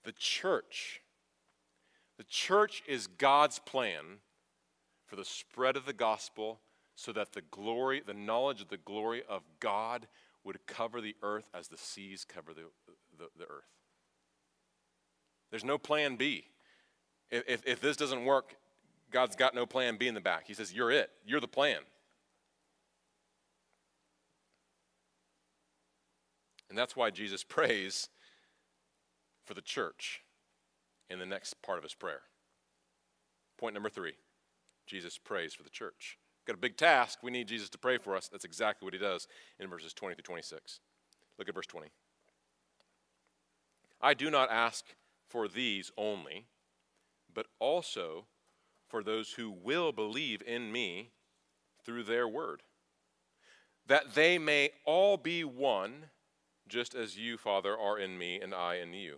The church The church is God's plan for the spread of the gospel so that the glory, the knowledge of the glory of God would cover the earth as the seas cover the, the, the earth. There's no plan B. If, if, if this doesn't work, God's got no plan B in the back. He says, You're it. You're the plan. And that's why Jesus prays for the church in the next part of his prayer. Point number three Jesus prays for the church. Got a big task. We need Jesus to pray for us. That's exactly what he does in verses 20 through 26. Look at verse 20. I do not ask for these only, but also for those who will believe in me through their word, that they may all be one, just as you, Father, are in me and I in you,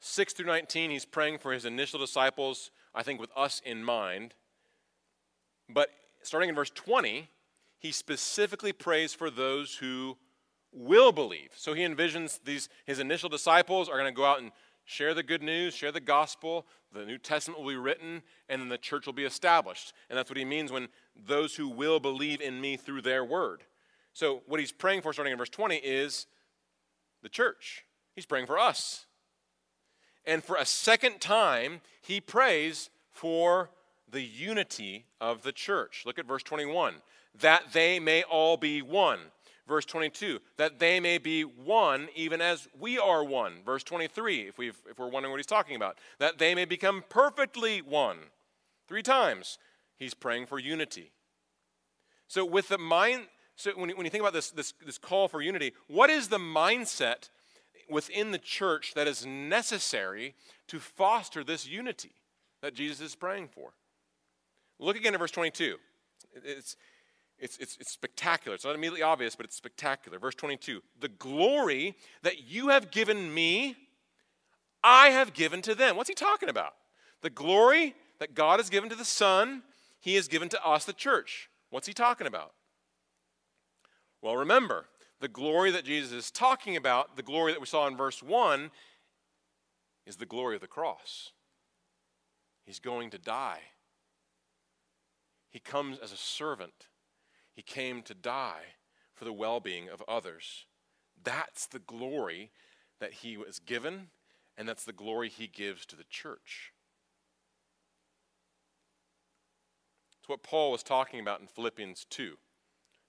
6 through 19, he's praying for his initial disciples, I think with us in mind. But starting in verse 20, he specifically prays for those who will believe. So he envisions these his initial disciples are going to go out and share the good news, share the gospel, the New Testament will be written, and then the church will be established. And that's what he means when those who will believe in me through their word. So what he's praying for starting in verse 20 is the church. He's praying for us. And for a second time, he prays for the unity of the church. Look at verse 21 that they may all be one. Verse 22, that they may be one even as we are one. Verse 23, if, we if we're wondering what he's talking about, that they may become perfectly one. Three times he's praying for unity. So, with the mind, so when you, when you think about this, this, this call for unity, what is the mindset within the church that is necessary to foster this unity that Jesus is praying for? Look again at verse 22. It's, it's, it's, it's spectacular. It's not immediately obvious, but it's spectacular. Verse 22 The glory that you have given me, I have given to them. What's he talking about? The glory that God has given to the Son, he has given to us, the church. What's he talking about? Well, remember, the glory that Jesus is talking about, the glory that we saw in verse 1, is the glory of the cross. He's going to die. He comes as a servant he came to die for the well being of others. That's the glory that he was given, and that's the glory he gives to the church. It's what Paul was talking about in Philippians 2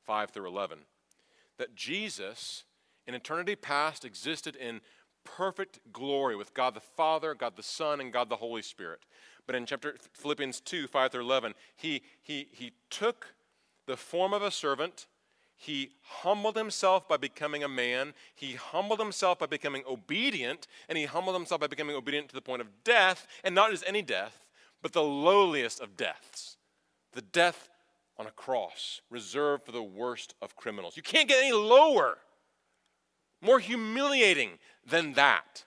5 through 11. That Jesus, in eternity past, existed in perfect glory with God the Father, God the Son, and God the Holy Spirit. But in chapter Philippians 2 5 through 11, he, he, he took the form of a servant. He humbled himself by becoming a man. He humbled himself by becoming obedient, and he humbled himself by becoming obedient to the point of death, and not just any death, but the lowliest of deaths the death on a cross, reserved for the worst of criminals. You can't get any lower, more humiliating than that.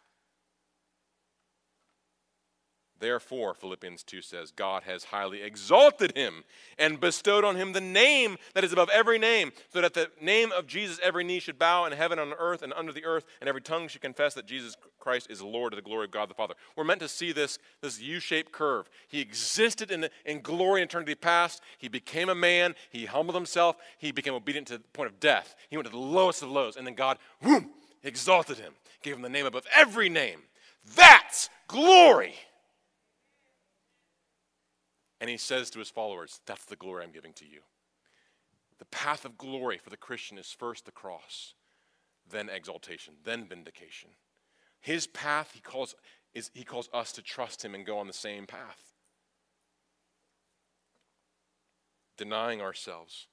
Therefore, Philippians 2 says, God has highly exalted him and bestowed on him the name that is above every name, so that at the name of Jesus every knee should bow in heaven, on earth, and under the earth, and every tongue should confess that Jesus Christ is Lord to the glory of God the Father. We're meant to see this, this U shaped curve. He existed in, in glory in eternity past. He became a man. He humbled himself. He became obedient to the point of death. He went to the lowest of lows, and then God, whoom, exalted him, gave him the name above every name. That's glory. And he says to his followers, That's the glory I'm giving to you. The path of glory for the Christian is first the cross, then exaltation, then vindication. His path, he calls, is, he calls us to trust him and go on the same path. Denying ourselves,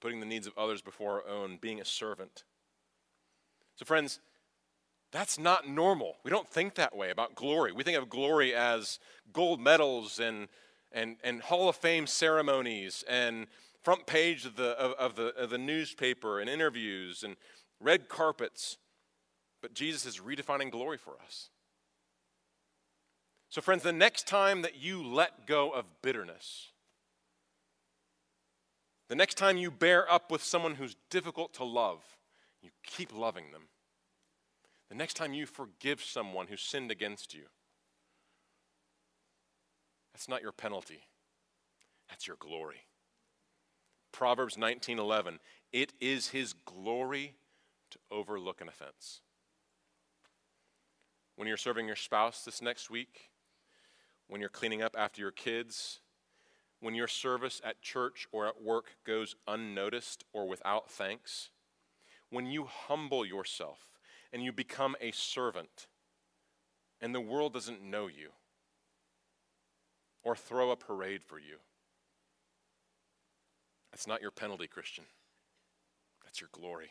putting the needs of others before our own, being a servant. So, friends, That's not normal. We don't think that way about glory. We think of glory as gold medals and, and, and Hall of Fame ceremonies and front page of the, of, of, the, of the newspaper and interviews and red carpets. But Jesus is redefining glory for us. So, friends, the next time that you let go of bitterness, the next time you bear up with someone who's difficult to love, you keep loving them. The next time you forgive someone who sinned against you, that's not your penalty. That's your glory. Proverbs 19:11, it is his glory to overlook an offense. When you're serving your spouse this next week, when you're cleaning up after your kids, when your service at church or at work goes unnoticed or without thanks, when you humble yourself and you become a servant and the world doesn't know you or throw a parade for you. That's not your penalty, Christian. That's your glory.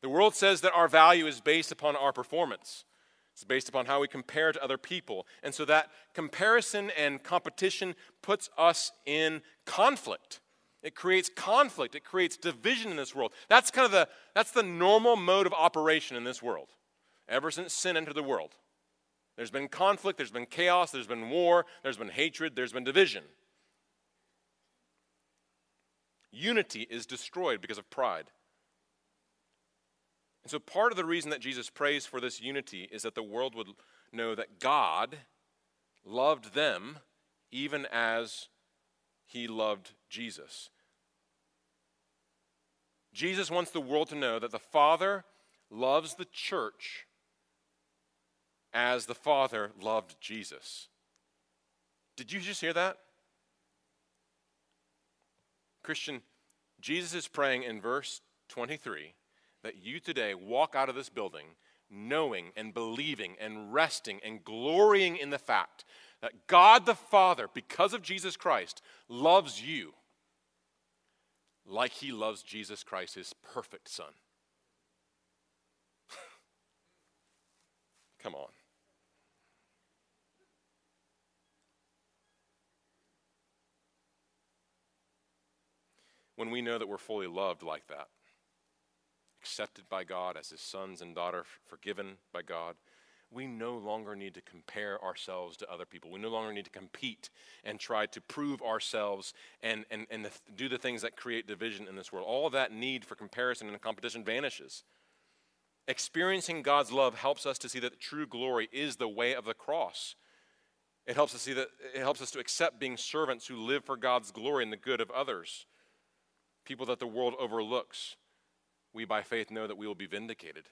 The world says that our value is based upon our performance. It's based upon how we compare to other people. And so that comparison and competition puts us in conflict. It creates conflict. It creates division in this world. That's kind of the that's the normal mode of operation in this world. Ever since sin entered the world. There's been conflict, there's been chaos, there's been war, there's been hatred, there's been division. Unity is destroyed because of pride. And so, part of the reason that Jesus prays for this unity is that the world would know that God loved them even as he loved Jesus. Jesus wants the world to know that the Father loves the church as the Father loved Jesus. Did you just hear that? Christian, Jesus is praying in verse 23 that you today walk out of this building knowing and believing and resting and glorying in the fact that God the Father, because of Jesus Christ, loves you like he loves Jesus Christ, his perfect Son. [laughs] Come on. When we know that we're fully loved like that, accepted by God as his sons and daughter, forgiven by God, we no longer need to compare ourselves to other people. We no longer need to compete and try to prove ourselves and, and, and do the things that create division in this world. All that need for comparison and competition vanishes. Experiencing God's love helps us to see that true glory is the way of the cross. It helps us see that it helps us to accept being servants who live for God's glory and the good of others, people that the world overlooks. We by faith know that we will be vindicated.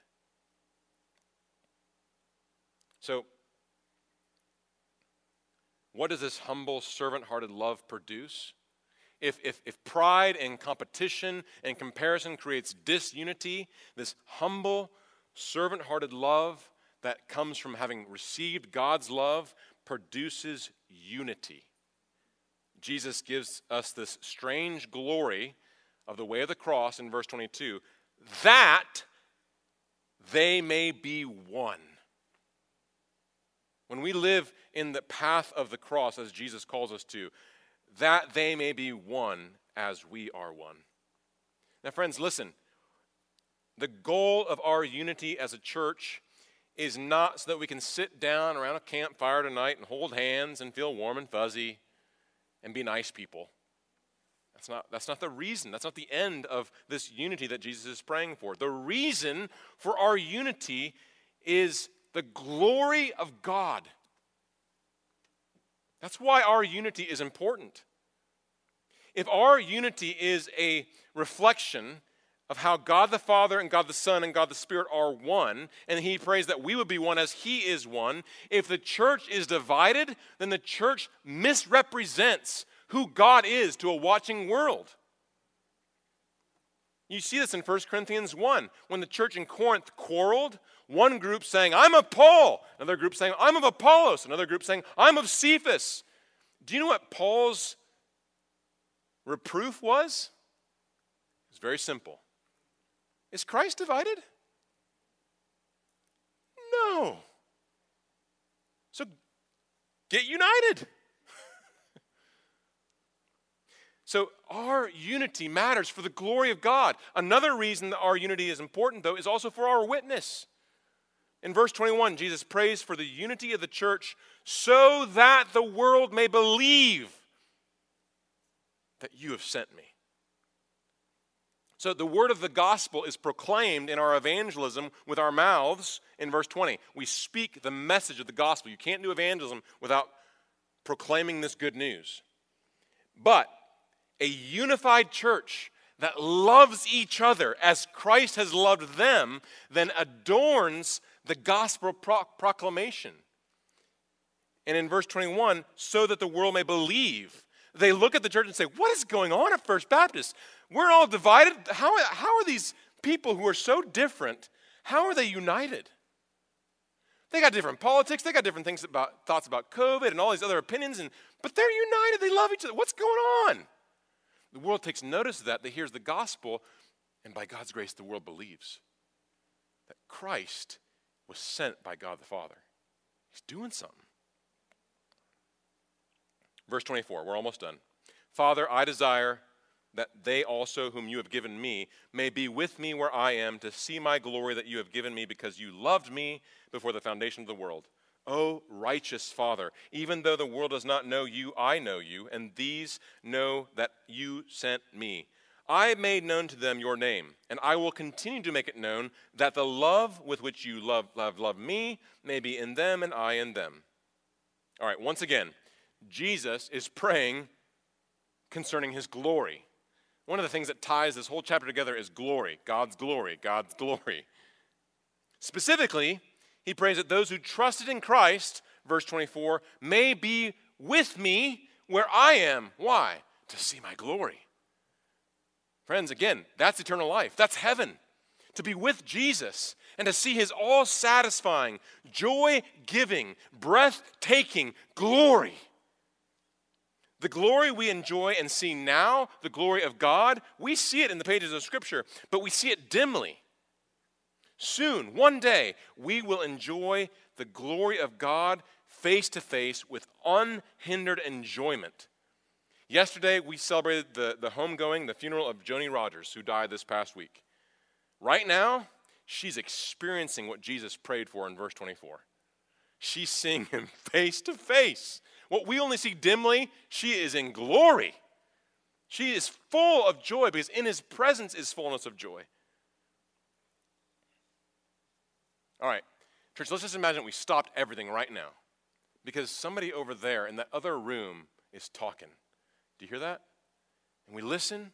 So, what does this humble, servant hearted love produce? If, if, if pride and competition and comparison creates disunity, this humble, servant hearted love that comes from having received God's love produces unity. Jesus gives us this strange glory of the way of the cross in verse 22 that they may be one. When we live in the path of the cross, as Jesus calls us to, that they may be one as we are one. Now, friends, listen. The goal of our unity as a church is not so that we can sit down around a campfire tonight and hold hands and feel warm and fuzzy and be nice people. That's not, that's not the reason. That's not the end of this unity that Jesus is praying for. The reason for our unity is the glory of God. That's why our unity is important. If our unity is a reflection of how God the Father and God the Son and God the Spirit are one, and He prays that we would be one as He is one, if the church is divided, then the church misrepresents who God is to a watching world. You see this in 1 Corinthians 1. When the church in Corinth quarreled, one group saying, I'm of Paul. Another group saying, I'm of Apollos. Another group saying, I'm of Cephas. Do you know what Paul's reproof was? It's very simple. Is Christ divided? No. So get united. So our unity matters for the glory of God. Another reason that our unity is important, though, is also for our witness. In verse 21, Jesus prays for the unity of the church so that the world may believe that you have sent me. So the word of the gospel is proclaimed in our evangelism with our mouths in verse 20. We speak the message of the gospel. You can't do evangelism without proclaiming this good news. But a unified church that loves each other as Christ has loved them then adorns the gospel pro- proclamation. And in verse 21, so that the world may believe. They look at the church and say, What is going on at First Baptist? We're all divided. How, how are these people who are so different, how are they united? They got different politics, they got different things about thoughts about COVID and all these other opinions, and but they're united, they love each other. What's going on? The world takes notice of that, they hears the gospel, and by God's grace, the world believes that Christ was sent by God the Father. He's doing something. Verse 24, we're almost done. Father, I desire that they also, whom you have given me, may be with me where I am to see my glory that you have given me because you loved me before the foundation of the world. O righteous Father, even though the world does not know you, I know you, and these know that you sent me. I made known to them your name, and I will continue to make it known that the love with which you love, love, love me may be in them and I in them. All right, once again, Jesus is praying concerning his glory. One of the things that ties this whole chapter together is glory, God's glory, God's glory. Specifically, he prays that those who trusted in Christ, verse 24, may be with me where I am. Why? To see my glory. Friends, again, that's eternal life. That's heaven. To be with Jesus and to see his all satisfying, joy giving, breathtaking glory. The glory we enjoy and see now, the glory of God, we see it in the pages of Scripture, but we see it dimly. Soon, one day, we will enjoy the glory of God face to face with unhindered enjoyment. Yesterday, we celebrated the, the homegoing, the funeral of Joni Rogers, who died this past week. Right now, she's experiencing what Jesus prayed for in verse 24. She's seeing him face to face. What we only see dimly, she is in glory. She is full of joy because in his presence is fullness of joy. All right, church, let's just imagine we stopped everything right now because somebody over there in that other room is talking. Do you hear that? And we listen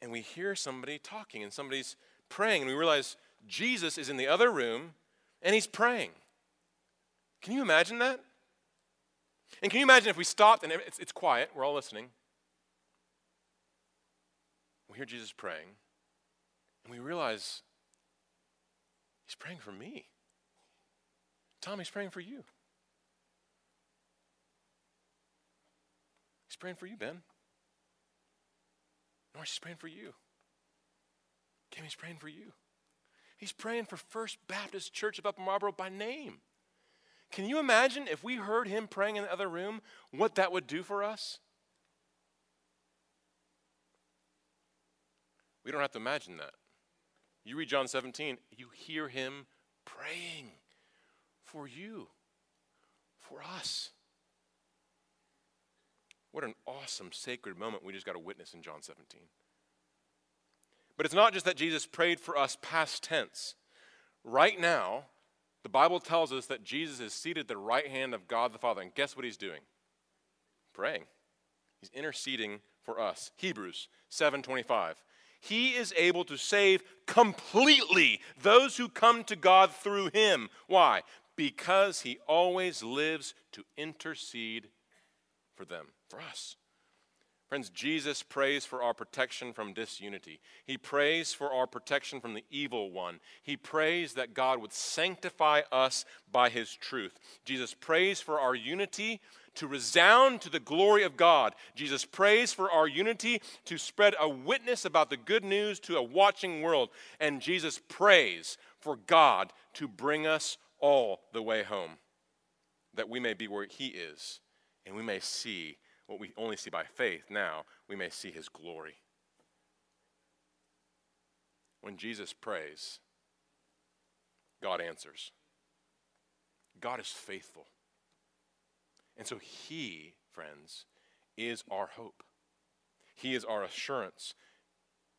and we hear somebody talking and somebody's praying and we realize Jesus is in the other room and he's praying. Can you imagine that? And can you imagine if we stopped and it's, it's quiet, we're all listening. We hear Jesus praying, and we realize he's praying for me. Tommy's praying for you. He's praying for you, Ben. Norris, praying for you. Kim, he's praying for you. He's praying for First Baptist Church of Upper Marlboro by name. Can you imagine if we heard him praying in the other room, what that would do for us? We don't have to imagine that. You read John 17, you hear him praying for you, for us. What an awesome, sacred moment we just got to witness in John 17. But it's not just that Jesus prayed for us past tense. Right now, the Bible tells us that Jesus is seated at the right hand of God the Father. And guess what he's doing? Praying. He's interceding for us. Hebrews 7:25. He is able to save completely those who come to God through him. Why? Because he always lives to intercede for them, for us. Friends, Jesus prays for our protection from disunity. He prays for our protection from the evil one. He prays that God would sanctify us by his truth. Jesus prays for our unity to resound to the glory of God. Jesus prays for our unity to spread a witness about the good news to a watching world. And Jesus prays for God to bring us all the way home, that we may be where He is and we may see what we only see by faith now, we may see His glory. When Jesus prays, God answers. God is faithful. And so He, friends, is our hope. He is our assurance.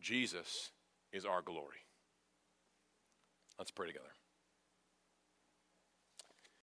Jesus is our glory. Let's pray together.